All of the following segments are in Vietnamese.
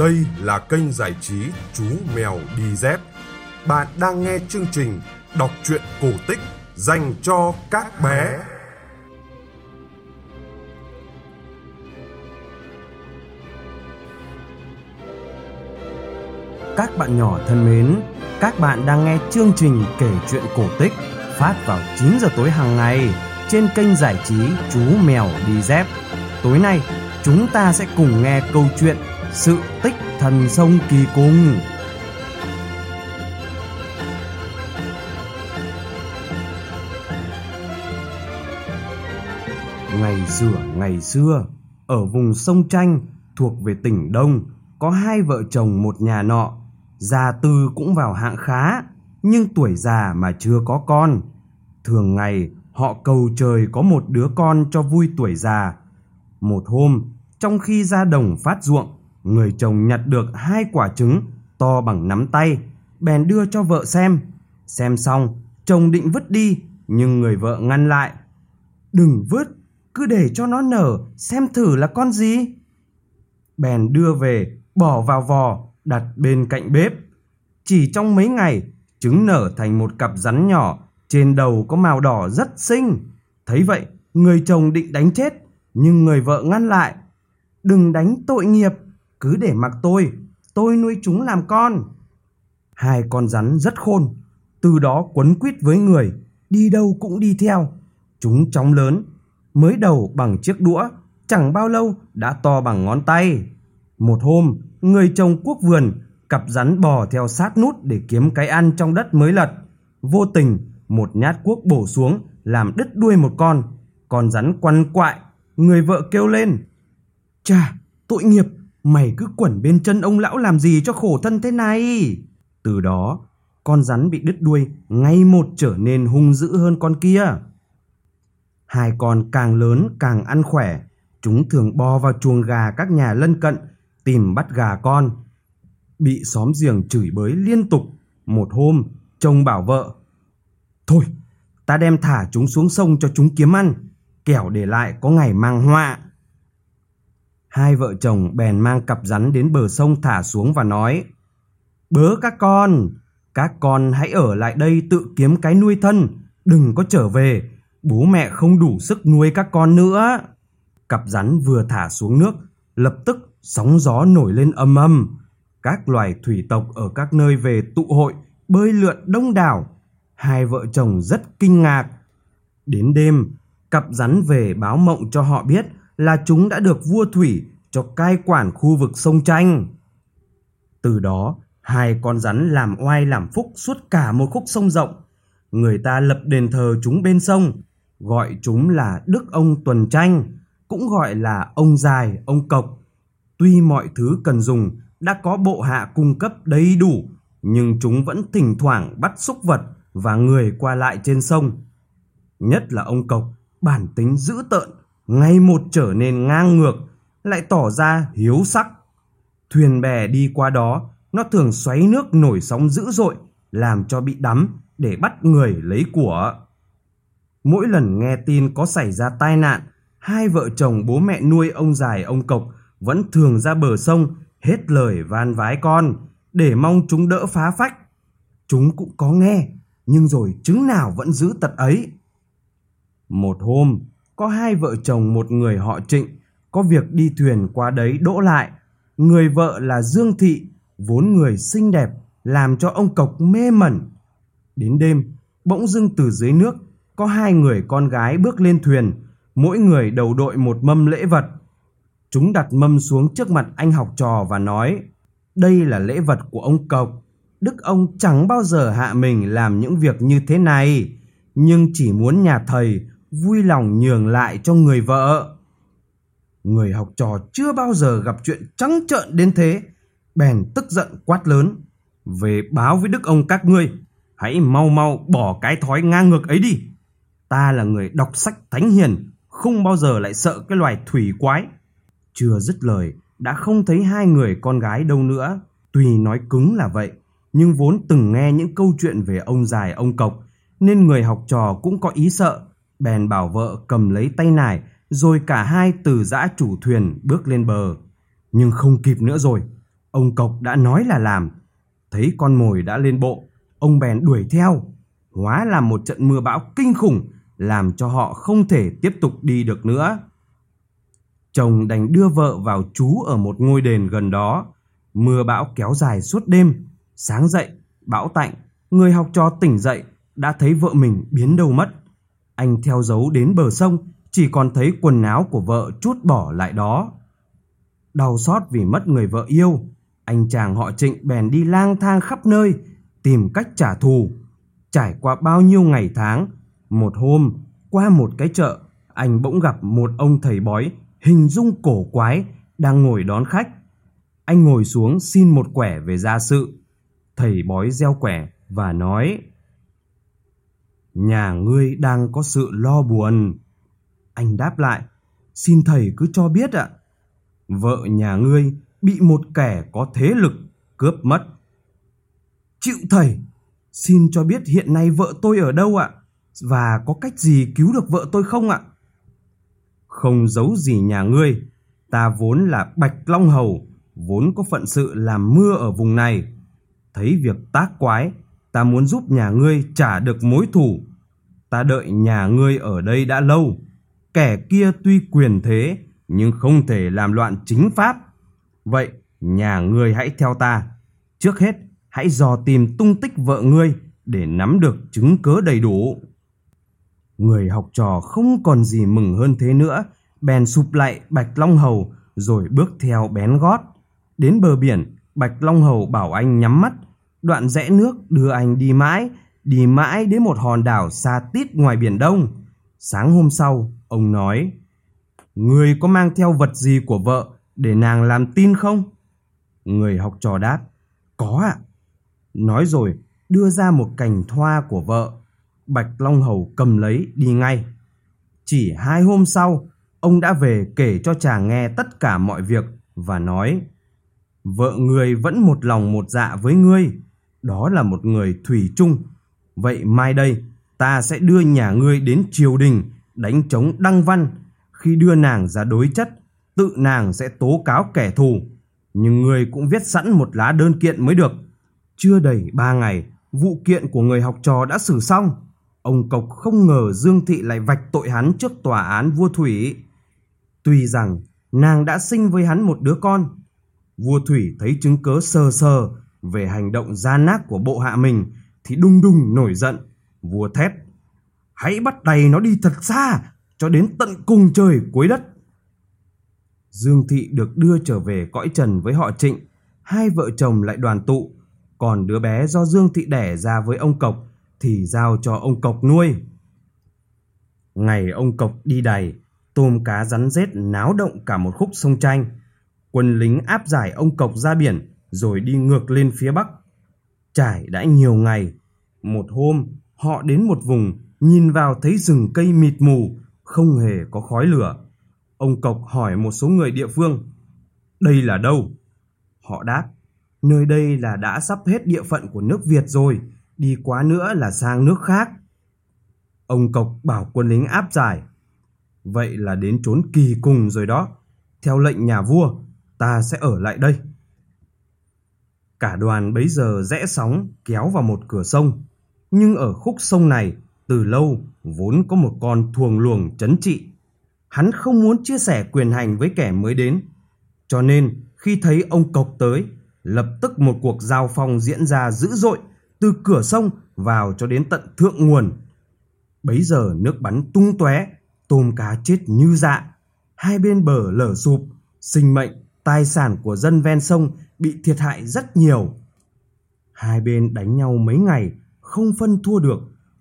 Đây là kênh giải trí Chú Mèo Đi Dép. Bạn đang nghe chương trình đọc truyện cổ tích dành cho các bé. Các bạn nhỏ thân mến, các bạn đang nghe chương trình kể chuyện cổ tích phát vào 9 giờ tối hàng ngày trên kênh giải trí Chú Mèo Đi Dép. Tối nay, chúng ta sẽ cùng nghe câu chuyện sự tích thần sông kỳ cung. Ngày xưa, ngày xưa, ở vùng sông Tranh thuộc về tỉnh Đông, có hai vợ chồng một nhà nọ, già tư cũng vào hạng khá, nhưng tuổi già mà chưa có con. Thường ngày họ cầu trời có một đứa con cho vui tuổi già. Một hôm, trong khi ra đồng phát ruộng, người chồng nhặt được hai quả trứng to bằng nắm tay, bèn đưa cho vợ xem. Xem xong, chồng định vứt đi, nhưng người vợ ngăn lại. Đừng vứt, cứ để cho nó nở, xem thử là con gì. Bèn đưa về, bỏ vào vò, đặt bên cạnh bếp. Chỉ trong mấy ngày, trứng nở thành một cặp rắn nhỏ, trên đầu có màu đỏ rất xinh. Thấy vậy, người chồng định đánh chết, nhưng người vợ ngăn lại. Đừng đánh tội nghiệp, cứ để mặc tôi, tôi nuôi chúng làm con. Hai con rắn rất khôn, từ đó quấn quýt với người, đi đâu cũng đi theo. Chúng chóng lớn, mới đầu bằng chiếc đũa, chẳng bao lâu đã to bằng ngón tay. Một hôm, người trồng quốc vườn, cặp rắn bò theo sát nút để kiếm cái ăn trong đất mới lật. Vô tình, một nhát cuốc bổ xuống, làm đứt đuôi một con. Con rắn quằn quại, người vợ kêu lên. Chà, tội nghiệp, mày cứ quẩn bên chân ông lão làm gì cho khổ thân thế này. Từ đó, con rắn bị đứt đuôi ngay một trở nên hung dữ hơn con kia. Hai con càng lớn càng ăn khỏe, chúng thường bò vào chuồng gà các nhà lân cận tìm bắt gà con. Bị xóm giềng chửi bới liên tục, một hôm chồng bảo vợ Thôi, ta đem thả chúng xuống sông cho chúng kiếm ăn, kẻo để lại có ngày mang họa. Hai vợ chồng bèn mang cặp rắn đến bờ sông thả xuống và nói Bớ các con, các con hãy ở lại đây tự kiếm cái nuôi thân, đừng có trở về, bố mẹ không đủ sức nuôi các con nữa. Cặp rắn vừa thả xuống nước, lập tức sóng gió nổi lên âm âm. Các loài thủy tộc ở các nơi về tụ hội, bơi lượn đông đảo. Hai vợ chồng rất kinh ngạc. Đến đêm, cặp rắn về báo mộng cho họ biết là chúng đã được vua thủy cho cai quản khu vực sông Tranh. Từ đó, hai con rắn làm oai làm phúc suốt cả một khúc sông rộng. Người ta lập đền thờ chúng bên sông, gọi chúng là Đức ông Tuần Tranh, cũng gọi là ông dài, ông cộc. Tuy mọi thứ cần dùng đã có bộ hạ cung cấp đầy đủ, nhưng chúng vẫn thỉnh thoảng bắt xúc vật và người qua lại trên sông. Nhất là ông cộc, bản tính dữ tợn, ngày một trở nên ngang ngược, lại tỏ ra hiếu sắc. Thuyền bè đi qua đó, nó thường xoáy nước nổi sóng dữ dội, làm cho bị đắm để bắt người lấy của. Mỗi lần nghe tin có xảy ra tai nạn, hai vợ chồng bố mẹ nuôi ông dài ông cộc vẫn thường ra bờ sông hết lời van vái con để mong chúng đỡ phá phách. Chúng cũng có nghe, nhưng rồi chứng nào vẫn giữ tật ấy. Một hôm, có hai vợ chồng một người họ Trịnh có việc đi thuyền qua đấy đỗ lại. Người vợ là Dương Thị, vốn người xinh đẹp, làm cho ông Cộc mê mẩn. Đến đêm, bỗng dưng từ dưới nước có hai người con gái bước lên thuyền, mỗi người đầu đội một mâm lễ vật. Chúng đặt mâm xuống trước mặt anh học trò và nói, đây là lễ vật của ông Cộc. Đức ông chẳng bao giờ hạ mình làm những việc như thế này, nhưng chỉ muốn nhà thầy vui lòng nhường lại cho người vợ. Người học trò chưa bao giờ gặp chuyện trắng trợn đến thế, bèn tức giận quát lớn. Về báo với đức ông các ngươi, hãy mau mau bỏ cái thói ngang ngược ấy đi. Ta là người đọc sách thánh hiền, không bao giờ lại sợ cái loài thủy quái. Chưa dứt lời, đã không thấy hai người con gái đâu nữa. Tuy nói cứng là vậy, nhưng vốn từng nghe những câu chuyện về ông dài ông cộc, nên người học trò cũng có ý sợ. Bèn bảo vợ cầm lấy tay nải, rồi cả hai từ giã chủ thuyền bước lên bờ. Nhưng không kịp nữa rồi. Ông Cộc đã nói là làm. Thấy con mồi đã lên bộ, ông bèn đuổi theo. Hóa là một trận mưa bão kinh khủng, làm cho họ không thể tiếp tục đi được nữa. Chồng đành đưa vợ vào trú ở một ngôi đền gần đó. Mưa bão kéo dài suốt đêm. Sáng dậy, bão tạnh, người học trò tỉnh dậy, đã thấy vợ mình biến đâu mất. Anh theo dấu đến bờ sông, chỉ còn thấy quần áo của vợ chút bỏ lại đó. Đau xót vì mất người vợ yêu, anh chàng họ trịnh bèn đi lang thang khắp nơi, tìm cách trả thù. Trải qua bao nhiêu ngày tháng, một hôm, qua một cái chợ, anh bỗng gặp một ông thầy bói hình dung cổ quái đang ngồi đón khách. Anh ngồi xuống xin một quẻ về gia sự. Thầy bói gieo quẻ và nói Nhà ngươi đang có sự lo buồn. Anh đáp lại Xin thầy cứ cho biết ạ. Vợ nhà ngươi bị một kẻ có thế lực cướp mất. Chịu thầy, xin cho biết hiện nay vợ tôi ở đâu ạ? Và có cách gì cứu được vợ tôi không ạ? Không giấu gì nhà ngươi, ta vốn là Bạch Long Hầu, vốn có phận sự làm mưa ở vùng này. Thấy việc tác quái, ta muốn giúp nhà ngươi trả được mối thù. Ta đợi nhà ngươi ở đây đã lâu. Kẻ kia tuy quyền thế, nhưng không thể làm loạn chính pháp. Vậy, nhà ngươi hãy theo ta. Trước hết, hãy dò tìm tung tích vợ ngươi để nắm được chứng cớ đầy đủ. Người học trò không còn gì mừng hơn thế nữa, bèn sụp lại Bạch Long Hầu rồi bước theo bén gót. Đến bờ biển, Bạch Long Hầu bảo anh nhắm mắt, đoạn rẽ nước đưa anh đi mãi, đi mãi đến một hòn đảo xa tít ngoài biển Đông. Sáng hôm sau, ông nói, Người có mang theo vật gì của vợ để nàng làm tin không? Người học trò đáp, có ạ. Nói rồi, đưa ra một cành thoa của vợ. Bạch Long Hầu cầm lấy đi ngay. Chỉ hai hôm sau, ông đã về kể cho chàng nghe tất cả mọi việc và nói Vợ người vẫn một lòng một dạ với ngươi, đó là một người thủy chung. Vậy mai đây, ta sẽ đưa nhà ngươi đến triều đình đánh chống đăng văn. Khi đưa nàng ra đối chất, tự nàng sẽ tố cáo kẻ thù. Nhưng ngươi cũng viết sẵn một lá đơn kiện mới được. Chưa đầy ba ngày, vụ kiện của người học trò đã xử xong. Ông Cộc không ngờ Dương Thị lại vạch tội hắn trước tòa án vua Thủy. Tuy rằng nàng đã sinh với hắn một đứa con, vua Thủy thấy chứng cớ sờ sờ về hành động gian nát của bộ hạ mình thì đung đung nổi giận. Vua thét, hãy bắt đầy nó đi thật xa cho đến tận cùng trời cuối đất. Dương Thị được đưa trở về cõi trần với họ Trịnh, hai vợ chồng lại đoàn tụ, còn đứa bé do Dương Thị đẻ ra với ông Cộc thì giao cho ông Cộc nuôi. Ngày ông Cộc đi đày, tôm cá rắn rết náo động cả một khúc sông tranh. Quân lính áp giải ông Cộc ra biển rồi đi ngược lên phía bắc. Trải đã nhiều ngày, một hôm họ đến một vùng nhìn vào thấy rừng cây mịt mù, không hề có khói lửa. Ông Cộc hỏi một số người địa phương, đây là đâu? Họ đáp, nơi đây là đã sắp hết địa phận của nước Việt rồi, đi quá nữa là sang nước khác. Ông Cộc bảo quân lính áp giải. Vậy là đến trốn kỳ cùng rồi đó. Theo lệnh nhà vua, ta sẽ ở lại đây. Cả đoàn bấy giờ rẽ sóng kéo vào một cửa sông. Nhưng ở khúc sông này, từ lâu vốn có một con thuồng luồng chấn trị. Hắn không muốn chia sẻ quyền hành với kẻ mới đến. Cho nên khi thấy ông Cộc tới, lập tức một cuộc giao phong diễn ra dữ dội từ cửa sông vào cho đến tận thượng nguồn. Bấy giờ nước bắn tung tóe, tôm cá chết như dạ, hai bên bờ lở sụp, sinh mệnh, tài sản của dân ven sông bị thiệt hại rất nhiều. Hai bên đánh nhau mấy ngày, không phân thua được.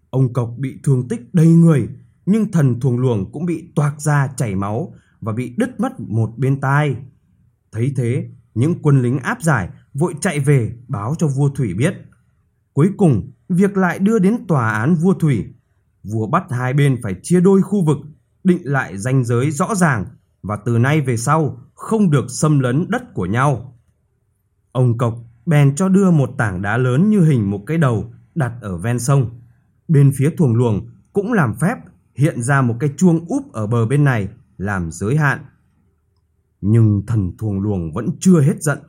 Ông Cộc bị thương tích đầy người, nhưng thần thuồng luồng cũng bị toạc ra chảy máu và bị đứt mất một bên tai. Thấy thế, những quân lính áp giải vội chạy về báo cho vua Thủy biết. Cuối cùng, việc lại đưa đến tòa án vua Thủy. Vua bắt hai bên phải chia đôi khu vực, định lại ranh giới rõ ràng và từ nay về sau không được xâm lấn đất của nhau. Ông Cộc bèn cho đưa một tảng đá lớn như hình một cái đầu đặt ở ven sông. Bên phía thuồng luồng cũng làm phép hiện ra một cái chuông úp ở bờ bên này làm giới hạn. Nhưng thần thuồng luồng vẫn chưa hết giận.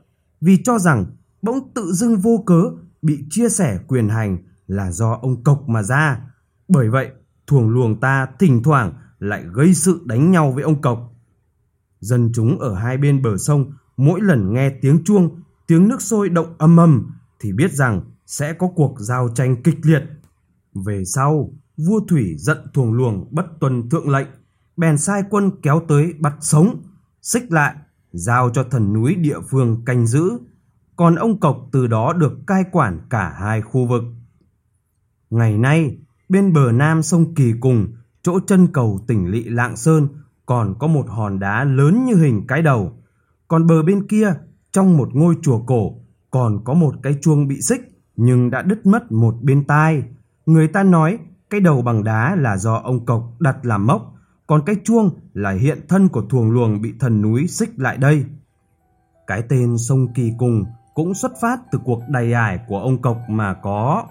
vì cho rằng bỗng tự dưng vô cớ bị chia sẻ quyền hành là do ông Cộc mà ra. Bởi vậy, thuồng luồng ta thỉnh thoảng lại gây sự đánh nhau với ông Cộc. Dân chúng ở hai bên bờ sông mỗi lần nghe tiếng chuông, tiếng nước sôi động âm ầm thì biết rằng sẽ có cuộc giao tranh kịch liệt. Về sau, vua Thủy giận thuồng luồng bất tuân thượng lệnh, bèn sai quân kéo tới bắt sống, xích lại, giao cho thần núi địa phương canh giữ. Còn ông Cộc từ đó được cai quản cả hai khu vực. Ngày nay, bên bờ nam sông Kỳ Cùng, chỗ chân cầu tỉnh lỵ Lạng Sơn, còn có một hòn đá lớn như hình cái đầu. Còn bờ bên kia, trong một ngôi chùa cổ, còn có một cái chuông bị xích nhưng đã đứt mất một bên tai. Người ta nói cái đầu bằng đá là do ông Cộc đặt làm mốc, còn cái chuông là hiện thân của thuồng luồng bị thần núi xích lại đây. Cái tên sông Kỳ Cùng cũng xuất phát từ cuộc đầy ải của ông Cộc mà có.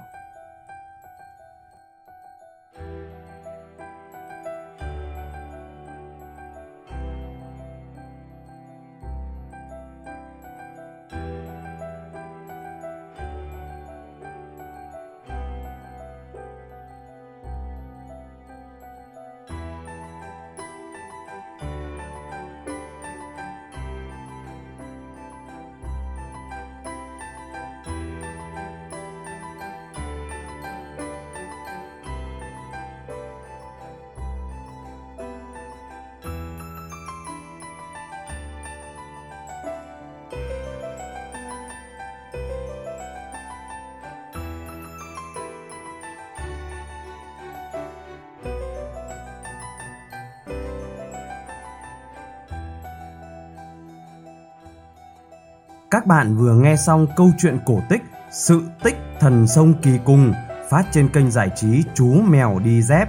Các bạn vừa nghe xong câu chuyện cổ tích Sự tích thần sông kỳ cung phát trên kênh giải trí Chú Mèo Đi Dép.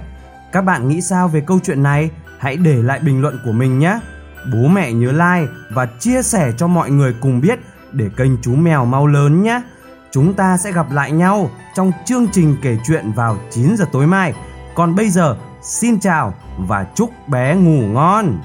Các bạn nghĩ sao về câu chuyện này? Hãy để lại bình luận của mình nhé. Bố mẹ nhớ like và chia sẻ cho mọi người cùng biết để kênh Chú Mèo mau lớn nhé. Chúng ta sẽ gặp lại nhau trong chương trình kể chuyện vào 9 giờ tối mai. Còn bây giờ, xin chào và chúc bé ngủ ngon.